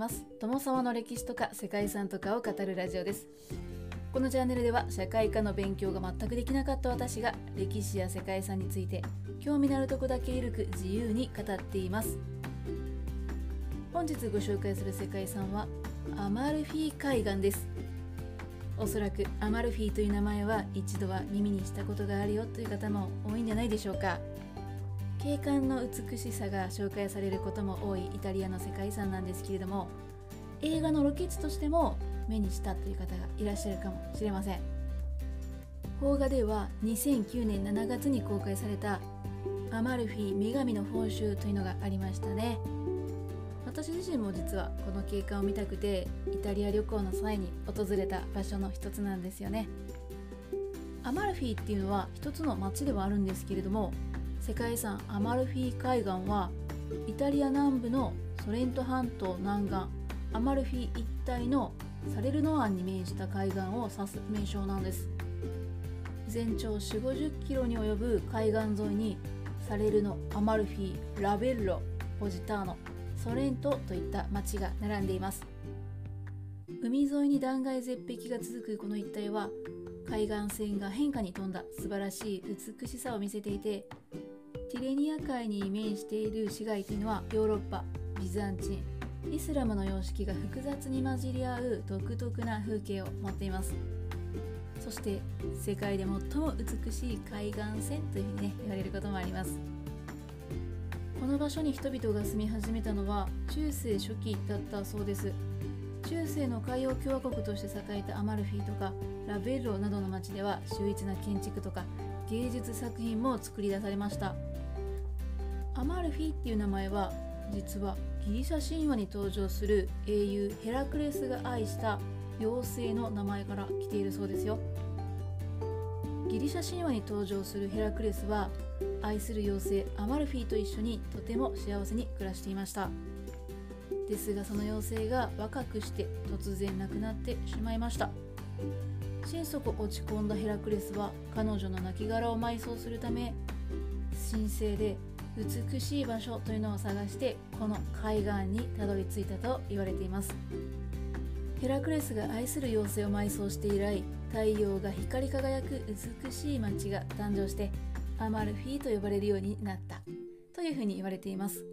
ます。友沢の歴史とか世界遺産とかを語るラジオです。このチャンネルでは社会科の勉強が全くできなかった私が歴史や世界遺産について興味のあるとこだけゆるく自由に語っています。本日ご紹介する世界遺産はアマルフィ海岸です。おそらくアマルフィという名前は一度は耳にしたことがあるよという方も多いんじゃないでしょうか。景観の美しさが紹介されることも多いイタリアの世界遺産なんですけれども映画のロケ地としても目にしたという方がいらっしゃるかもしれません。邦画では2009年7月に公開されたアマルフィ女神の報酬というのがありましたね。私自身も実はこの景観を見たくてイタリア旅行の際に訪れた場所の一つなんですよね。アマルフィっていうのは一つの町ではあるんですけれども世界遺産アマルフィ海岸はイタリア南部のソレント半島南岸アマルフィ一帯のサレルノ湾に面した海岸を指す名称なんです。全長4 5 0キロに及ぶ海岸沿いにサレルノアマルフィラベッロポジターノソレントといった町が並んでいます。海沿いに断崖絶壁が続くこの一帯は海岸線が変化に富んだ素晴らしい美しさを見せていてティレニア海に面している市街というのはヨーロッパビザンチンイスラムの様式が複雑に混じり合う独特な風景を持っています。そして世界で最も美しい海岸線というふうにね言われることもあります。この場所に人々が住み始めたのは中世初期だったそうです。中世の海洋共和国として栄えたアマルフィとかラベッロなどの町では秀逸な建築とか芸術作品も作り出されました。アマルフィっていう名前は実はギリシャ神話に登場する英雄ヘラクレスが愛した妖精の名前から来ているそうですよ。ギリシャ神話に登場するヘラクレスは愛する妖精アマルフィと一緒にとても幸せに暮らしていました。ですがその妖精が若くして突然亡くなってしまいました。心底落ち込んだヘラクレスは彼女の亡骸を埋葬するため神聖で美しい場所というのを探してこの海岸にたどり着いたと言われています。ヘラクレスが愛する妖精を埋葬して以来太陽が光り輝く美しい街が誕生してアマルフィと呼ばれるようになったというふうに言われています。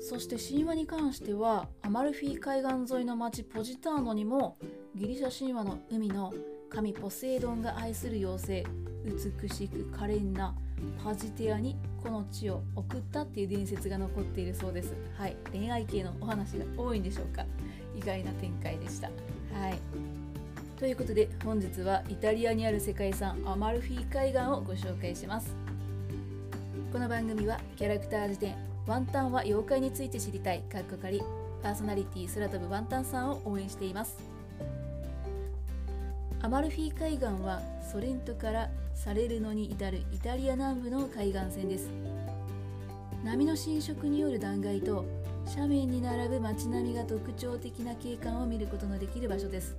そして神話に関してはアマルフィ海岸沿いの町ポジターノにもギリシャ神話の海の神ポセイドンが愛する妖精美しく可憐なパジテアにこの地を送ったっていう伝説が残っているそうです。はい。恋愛系のお話が多いんでしょうか。意外な展開でした。はい。ということで本日はイタリアにある世界遺産アマルフィ海岸をご紹介します。この番組はキャラクター辞典ワンタンは妖怪について知りたいかっこかりパーソナリティ空飛ぶワンタンさんを応援しています。アマルフィ海岸はソレントからサレルノに至るイタリア南部の海岸線です。波の浸食による断崖と斜面に並ぶ街並みが特徴的な景観を見ることのできる場所です。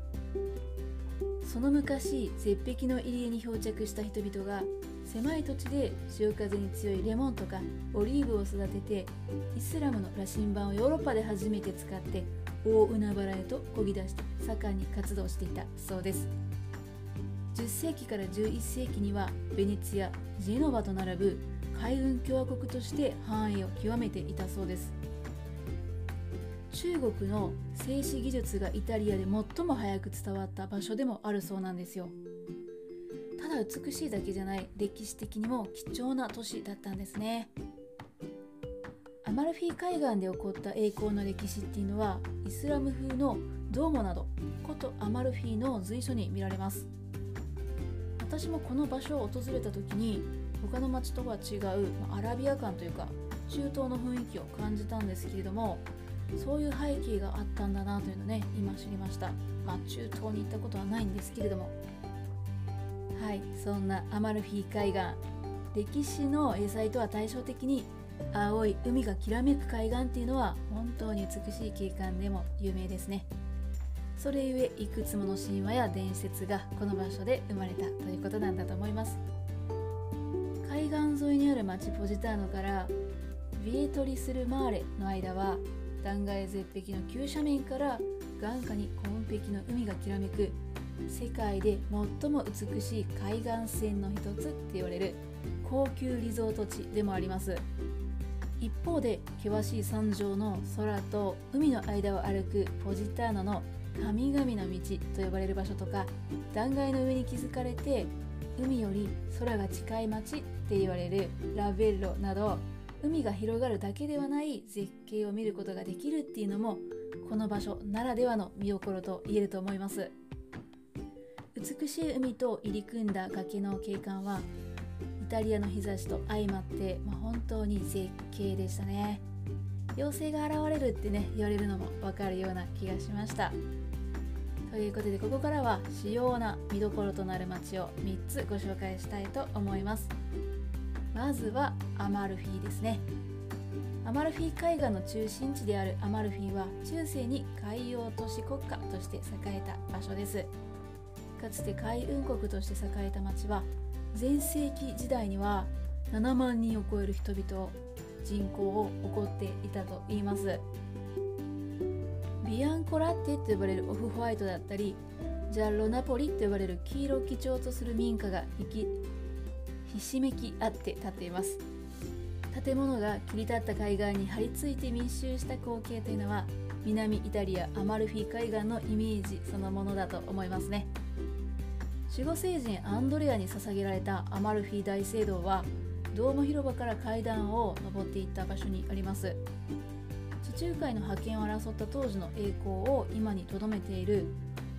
その昔絶壁の入り江に漂着した人々が狭い土地で潮風に強いレモンとかオリーブを育ててイスラムの羅針盤をヨーロッパで初めて使って大海原へと漕ぎ出して盛んに活動していたそうです。10世紀から11世紀にはベネツィアジェノバと並ぶ海運共和国として繁栄を極めていたそうです。中国の静止技術がイタリアで最も早く伝わった場所でもあるそうなんですよ。ただ美しいだけじゃない歴史的にも貴重な都市だったんですね。アマルフィ海岸で起こった栄光の歴史っていうのはイスラム風のドーモなど古都アマルフィの随所に見られます。私もこの場所を訪れた時に他の町とは違うまアラビア感というか中東の雰囲気を感じたんですけれどもそういう背景があったんだなというのね今知りました。まあ中東に行ったことはないんですけれども。はいそんなアマルフィ海岸。歴史の英才とは対照的に青い海がきらめく海岸っていうのは本当に美しい景観でも有名ですね。それゆえいくつもの神話や伝説がこの場所で生まれたということなんだと思います。海岸沿いにある町ポジターノからビエトリスルマーレの間は断崖絶壁の急斜面から眼下に紺碧の海がきらめく世界で最も美しい海岸線の一つって言われる高級リゾート地でもあります。一方で険しい山上の空と海の間を歩くポジターノの神々の道と呼ばれる場所とか断崖の上に築かれて海より空が近い町って言われるラベッロなど海が広がるだけではない絶景を見ることができるっていうのもこの場所ならではの見どころと言えると思います。美しい海と入り組んだ崖の景観はイタリアの日差しと相まって、まあ、本当に絶景でしたね。妖精が現れるってね言われるのも分かるような気がしました。ということでここからは主要な見どころとなる街を3つご紹介したいと思います。まずはアマルフィですね。アマルフィ海岸の中心地であるアマルフィは中世に海洋都市国家として栄えた場所です。かつて海運国として栄えた町は全盛期時代には7万人を超える人々人口を誇っていたといいます。ビアンコラッテと呼ばれるオフホワイトだったりジャッロナポリと呼ばれる黄色を基調とする民家がひしめき合って建っています。建物が切り立った海岸に張り付いて密集した光景というのは南イタリアアマルフィ海岸のイメージそのものだと思いますね。守護聖人アンドレアに捧げられたアマルフィ大聖堂はドーム広場から階段を登っていった場所にあります。中海の覇権を争った当時の栄光を今に留めている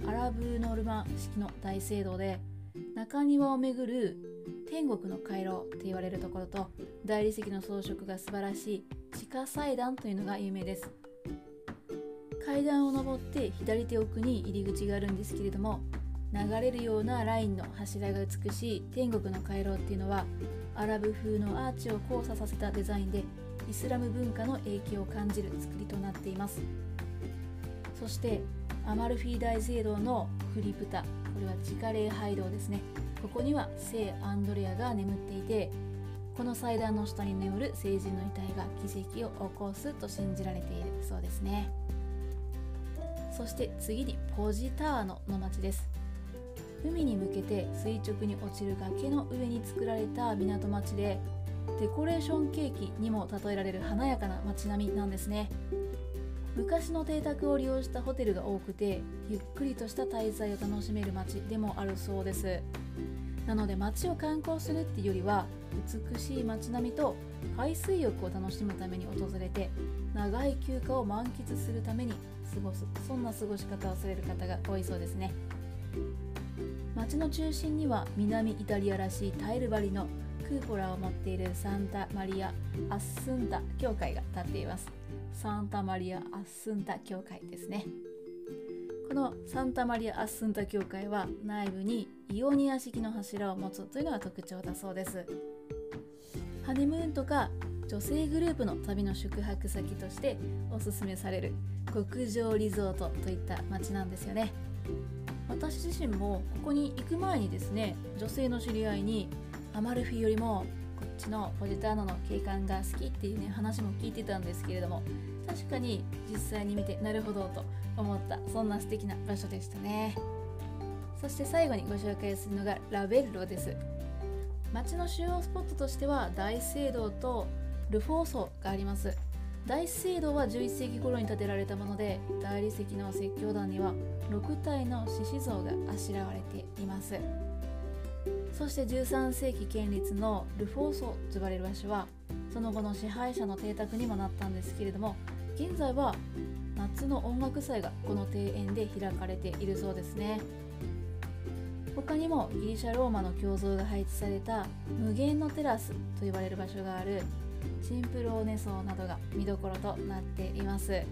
アラブノルマン式の大聖堂で中庭を巡る天国の回廊って言われるところと大理石の装飾が素晴らしい地下祭壇というのが有名です。階段を上って左手奥に入り口があるんですけれども流れるようなラインの柱が美しい天国の回廊っていうのはアラブ風のアーチを交差させたデザインでイスラム文化の影響を感じる作りとなっています。そしてアマルフィ大聖堂のクリプタこれは地下礼拝堂ですね。ここには聖アンドレアが眠っていてこの祭壇の下に眠る聖人の遺体が奇跡を起こすと信じられているそうですね。そして次にポジターノの町です。海に向けて垂直に落ちる崖の上に作られた港町でデコレーションケーキにも例えられる華やかな街並みなんですね。昔の邸宅を利用したホテルが多くてゆっくりとした滞在を楽しめる街でもあるそうです。なので街を観光するっていうよりは美しい街並みと海水浴を楽しむために訪れて長い休暇を満喫するために過ごすそんな過ごし方をされる方が多いそうですね。街の中心には南イタリアらしいタイル張りのクーポラを持っているサンタマリア・アッスンタ教会が建っています。サンタマリア・アッスンタ教会ですね。このサンタマリア・アッスンタ教会は内部にイオニア式の柱を持つというのが特徴だそうです。ハネムーンとか女性グループの旅の宿泊先としておすすめされる極上リゾートといった街なんですよね。私自身もここに行く前にですね女性の知り合いにアマルフィよりもこっちのポジターノの景観が好きっていうね話も聞いてたんですけれども確かに実際に見てなるほどと思った。そんな素敵な場所でしたね。そして最後にご紹介するのがラベッロです。街の主要スポットとしては大聖堂とルフォーソがあります。大聖堂は11世紀頃に建てられたもので大理石の石膏壇には6体の獅子像があしらわれています。そして13世紀建立のルフォーソと呼ばれる場所はその後の支配者の邸宅にもなったんですけれども現在は夏の音楽祭がこの庭園で開かれているそうですね。他にもギリシャローマの胸像が配置された無限のテラスと呼ばれる場所があるシンプローネ層などが見どころとなっています。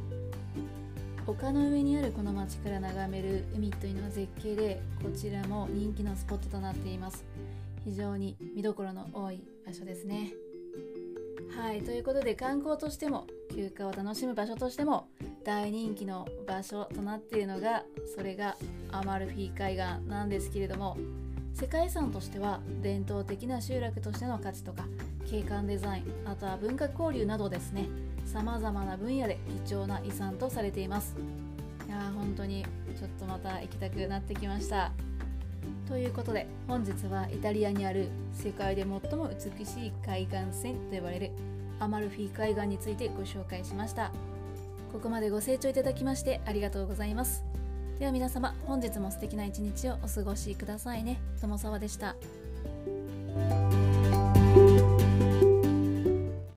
丘の上にあるこの町から眺める海というのは絶景でこちらも人気のスポットとなっています。非常に見どころの多い場所ですね。はいということで観光としても休暇を楽しむ場所としても大人気の場所となっているのがそれがアマルフィ海岸なんですけれども世界遺産としては伝統的な集落としての価値とか景観デザインあとは文化交流などですね。さまざまな分野で貴重な遺産とされています。いやー本当にちょっとまた行きたくなってきました。ということで本日はイタリアにある世界で最も美しい海岸線と呼ばれるアマルフィ海岸についてご紹介しました。ここまでご清聴いただきましてありがとうございます。では皆様本日も素敵な一日をお過ごしくださいね。友沢でした。